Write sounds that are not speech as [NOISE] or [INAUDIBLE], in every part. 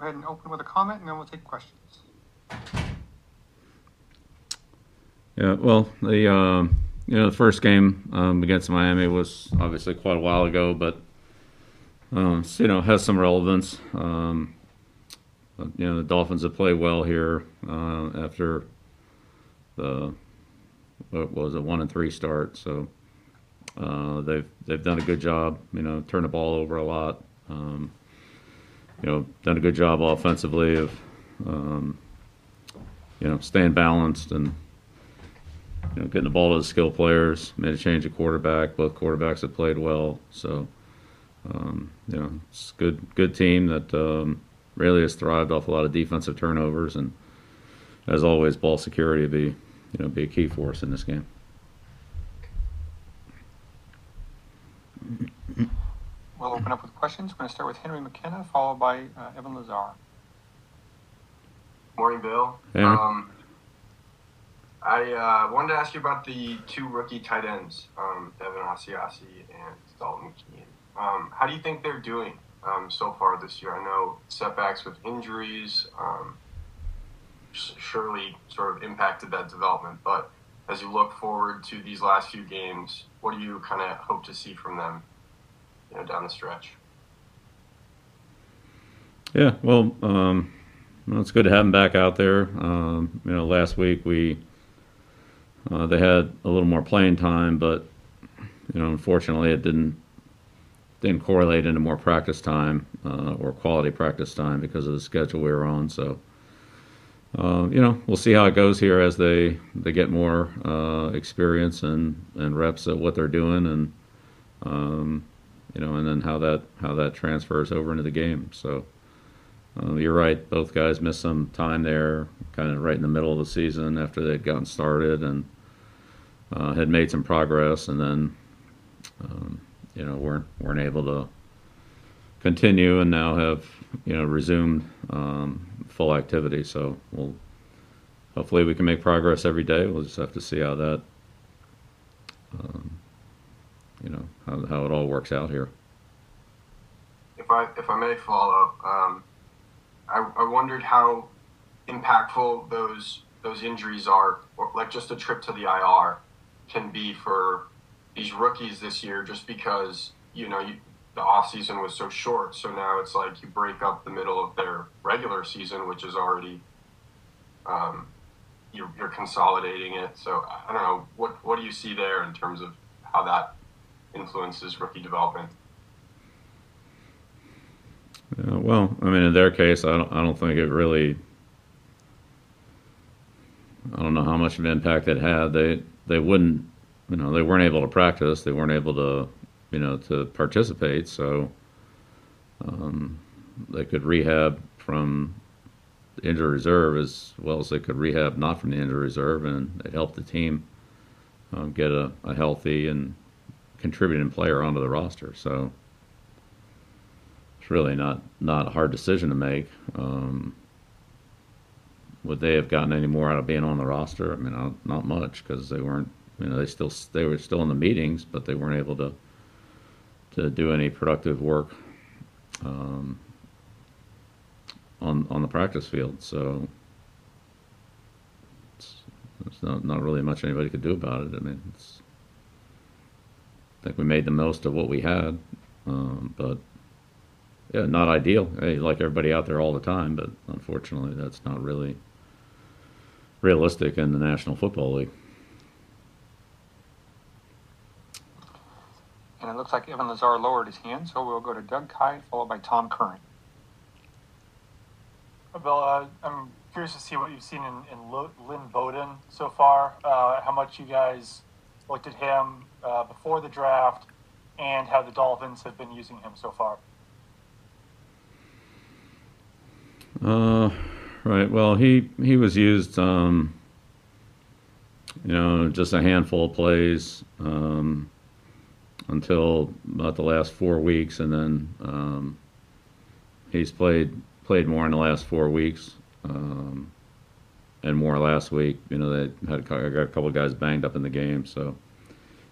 go ahead and open with a comment, and then we'll take questions. Yeah, well, the um, you know the first game um, against Miami was obviously quite a while ago, but um, you know has some relevance. Um, but, you know the Dolphins have played well here uh, after the what was a one and three start, so uh, they've they've done a good job. You know, turn the ball over a lot. Um, you know, done a good job offensively of um, you know staying balanced and you know, getting the ball to the skill players. Made a change of quarterback. Both quarterbacks have played well. So, um, you know, it's a good good team that um, really has thrived off a lot of defensive turnovers, and as always, ball security be you know be a key for us in this game. We'll open up with questions. We're going to start with Henry McKenna, followed by uh, Evan Lazar. Morning, Bill. Hey, Um, I uh, wanted to ask you about the two rookie tight ends, um, Devin Asiasi and Dalton McKeon. Um, how do you think they're doing um, so far this year? I know setbacks with injuries um, surely sort of impacted that development, but as you look forward to these last few games, what do you kind of hope to see from them, you know, down the stretch? Yeah, well, um, well, it's good to have them back out there. Um, you know, last week we uh, they had a little more playing time, but you know, unfortunately, it didn't didn't correlate into more practice time uh, or quality practice time because of the schedule we were on. So, uh, you know, we'll see how it goes here as they they get more uh, experience and and reps at what they're doing, and um, you know, and then how that how that transfers over into the game. So. Uh, you're right. Both guys missed some time there, kind of right in the middle of the season after they'd gotten started and uh, had made some progress, and then um, you know weren't weren't able to continue, and now have you know resumed um, full activity. So we'll hopefully we can make progress every day. We'll just have to see how that um, you know how how it all works out here. If I if I may follow um, I, I wondered how impactful those those injuries are, or like just a trip to the IR can be for these rookies this year, just because you know you, the off season was so short. So now it's like you break up the middle of their regular season, which is already um, you're, you're consolidating it. So I don't know what what do you see there in terms of how that influences rookie development. Yeah, well, I mean, in their case, I don't, I don't think it really. I don't know how much of an impact it had. They they wouldn't, you know, they weren't able to practice. They weren't able to, you know, to participate. So um, they could rehab from the injury reserve as well as they could rehab not from the injury reserve, and it helped the team um, get a, a healthy and contributing player onto the roster. So it's really not not a hard decision to make. Um, would they have gotten any more out of being on the roster? I mean, not, not much because they weren't. You know, they still they were still in the meetings, but they weren't able to to do any productive work um, on on the practice field. So it's, it's not not really much anybody could do about it. I mean, it's, I think we made the most of what we had, um, but yeah, not ideal. Hey, like everybody out there all the time, but unfortunately, that's not really realistic in the National Football League. And it looks like Evan Lazar lowered his hand, so we'll go to Doug Kyed, followed by Tom Curran. Bill, uh, I'm curious to see what you've seen in, in Lynn Bowden so far. Uh, how much you guys looked at him uh, before the draft, and how the Dolphins have been using him so far. Uh, right. Well, he he was used, um, you know, just a handful of plays um, until about the last four weeks, and then um, he's played played more in the last four weeks, um, and more last week. You know, they had got a couple of guys banged up in the game, so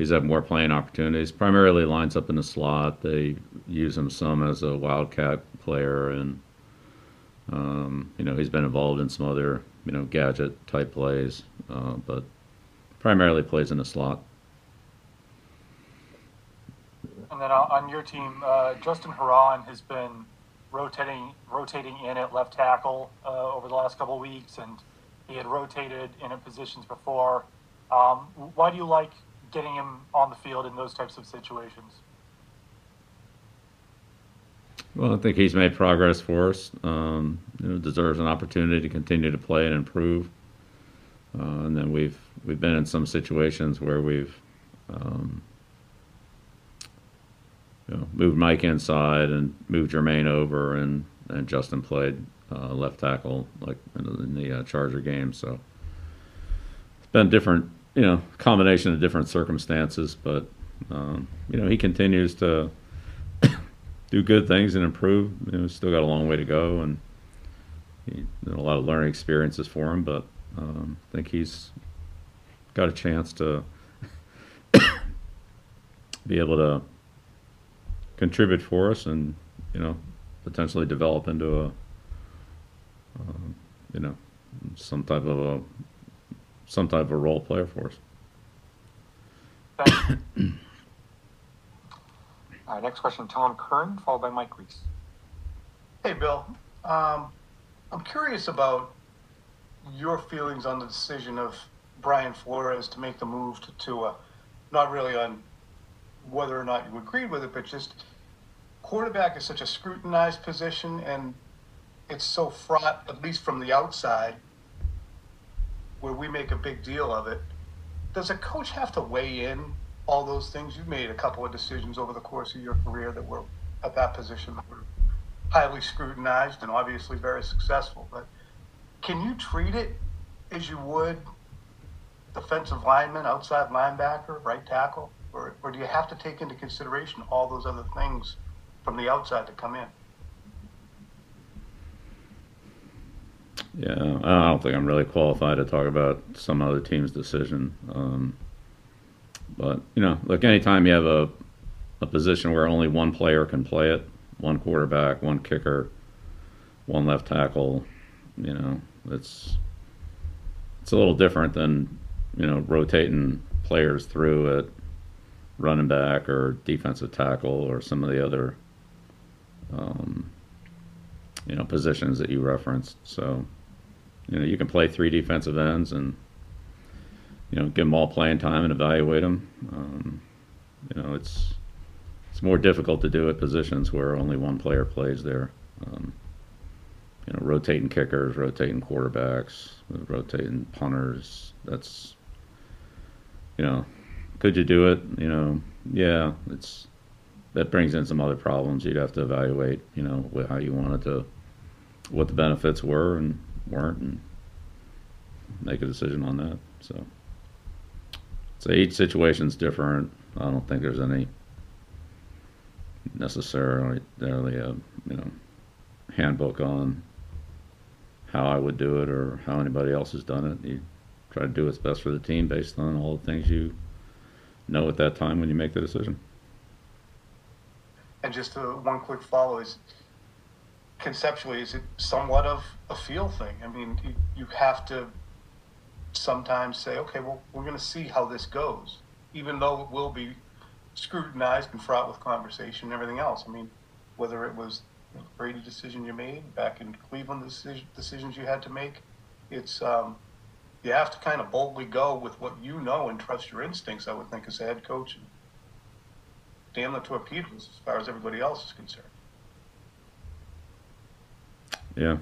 he's had more playing opportunities. Primarily lines up in the slot. They use him some as a wildcat player and. Um, you know, he's been involved in some other, you know, gadget type plays, uh, but primarily plays in the slot. And then on your team, uh, Justin Herron has been rotating rotating in at left tackle uh, over the last couple of weeks, and he had rotated in at positions before. Um, why do you like getting him on the field in those types of situations? Well, I think he's made progress for us. Um, you know, deserves an opportunity to continue to play and improve. Uh, and then we've we've been in some situations where we've um, you know, moved Mike inside and moved Jermaine over, and and Justin played uh, left tackle like in the, in the uh, Charger game. So it's been different, you know, combination of different circumstances, but um, you know he continues to [COUGHS] do good things and improve. You know, still got a long way to go, and he, a lot of learning experiences for him. But um, I think he's got a chance to [COUGHS] be able to contribute for us, and you know, potentially develop into a, um, you know, some type of a some type of a role player for us. Thank you. All right, next question, Tom Curran, followed by Mike Reiss. Hey, Bill. Um, I'm curious about your feelings on the decision of Brian Flores to make the move to Tua. Not really on whether or not you agreed with it, but just quarterback is such a scrutinized position and it's so fraught, at least from the outside, where we make a big deal of it. Does a coach have to weigh in all those things? You've made a couple of decisions over the course of your career that were at that position that were highly scrutinized and obviously very successful. But can you treat it as you would defensive lineman, outside linebacker, right tackle? Or, or do you have to take into consideration all those other things from the outside to come in? Yeah, I don't think I'm really qualified to talk about some other team's decision. Um, but you know, look, anytime you have a a position where only one player can play it, one quarterback, one kicker, one left tackle, you know, it's it's a little different than you know rotating players through at running back or defensive tackle or some of the other um, you know positions that you referenced. So you know you can play three defensive ends and you know give them all playing time and evaluate them. Um, you know it's it's more difficult to do at positions where only one player plays there. Um, you know, rotating kickers, rotating quarterbacks, rotating punters. That's you know, could you do it? You know, yeah, it's that brings in some other problems. You'd have to evaluate, you know, how you wanted to, what the benefits were and weren't, and make a decision on that. So, so each situation's different. I don't think there's any necessarily a you know handbook on how I would do it or how anybody else has done it. You try to do what's best for the team based on all the things you know at that time when you make the decision. And just uh, one quick follow is conceptually, is it somewhat of a feel thing? I mean, you, have to sometimes say, okay, well, we're going to see how this goes, even though it will be scrutinized and fraught with conversation and everything else. I mean, whether it was the Brady decision you made back in Cleveland, the decisions you had to make, it's um, you have to kind of boldly go with what you know and trust your instincts. I would think as a head coach, and damn the torpedoes as far as everybody else is concerned. Yeah.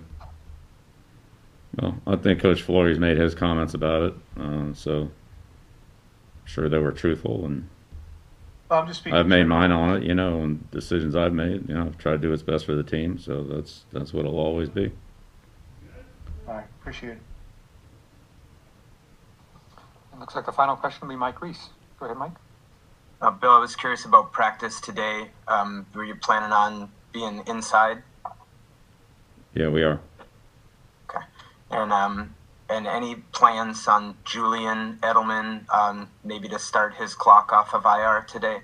Well, I think Coach Flores made his comments about it, uh, so I'm sure they were truthful, and I'm just speaking. I've made mine on it. You know, and decisions I've made. You know, I've tried to do what's best for the team, so that's that's what it'll always be. All right, appreciate it. It looks like the final question will be Mike Reiss. Go ahead, Mike. Uh, Bill, I was curious about practice today. Um, were you planning on being inside? Yeah, we are. Okay. And um, and any plans on Julian Edelman um, maybe to start his clock off of IR today?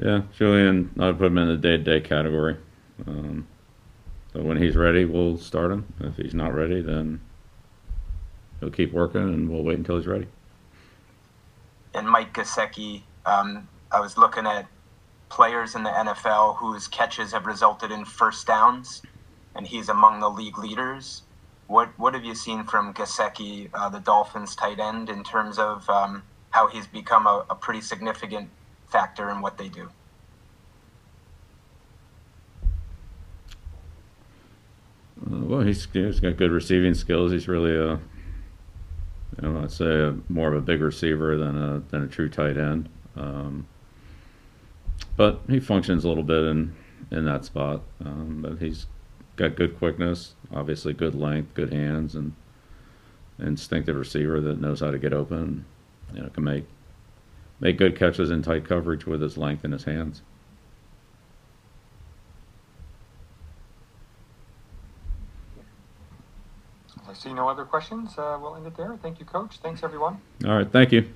Yeah, Julian, I'd put him in the day-to-day category. Um, So when he's ready, we'll start him. If he's not ready, then he'll keep working, and we'll wait until he's ready. And Mike Gesicki, um, I was looking at players in the NFL whose catches have resulted in first downs, and he's among the league leaders. What what have you seen from Gesicki, uh, the Dolphins tight end, in terms of um, how he's become a, a pretty significant factor in what they do? Uh, well, he's he's got good receiving skills. He's really know, I'd say a, more of a big receiver than a than a true tight end. Um, but he functions a little bit in in that spot. Um, but he's got good quickness, obviously good length, good hands, and instinctive receiver that knows how to get open. You know, can make make good catches in tight coverage with his length and his hands. I see no other questions. Uh, we'll end it there. Thank you, Coach. Thanks, everyone. All right, thank you.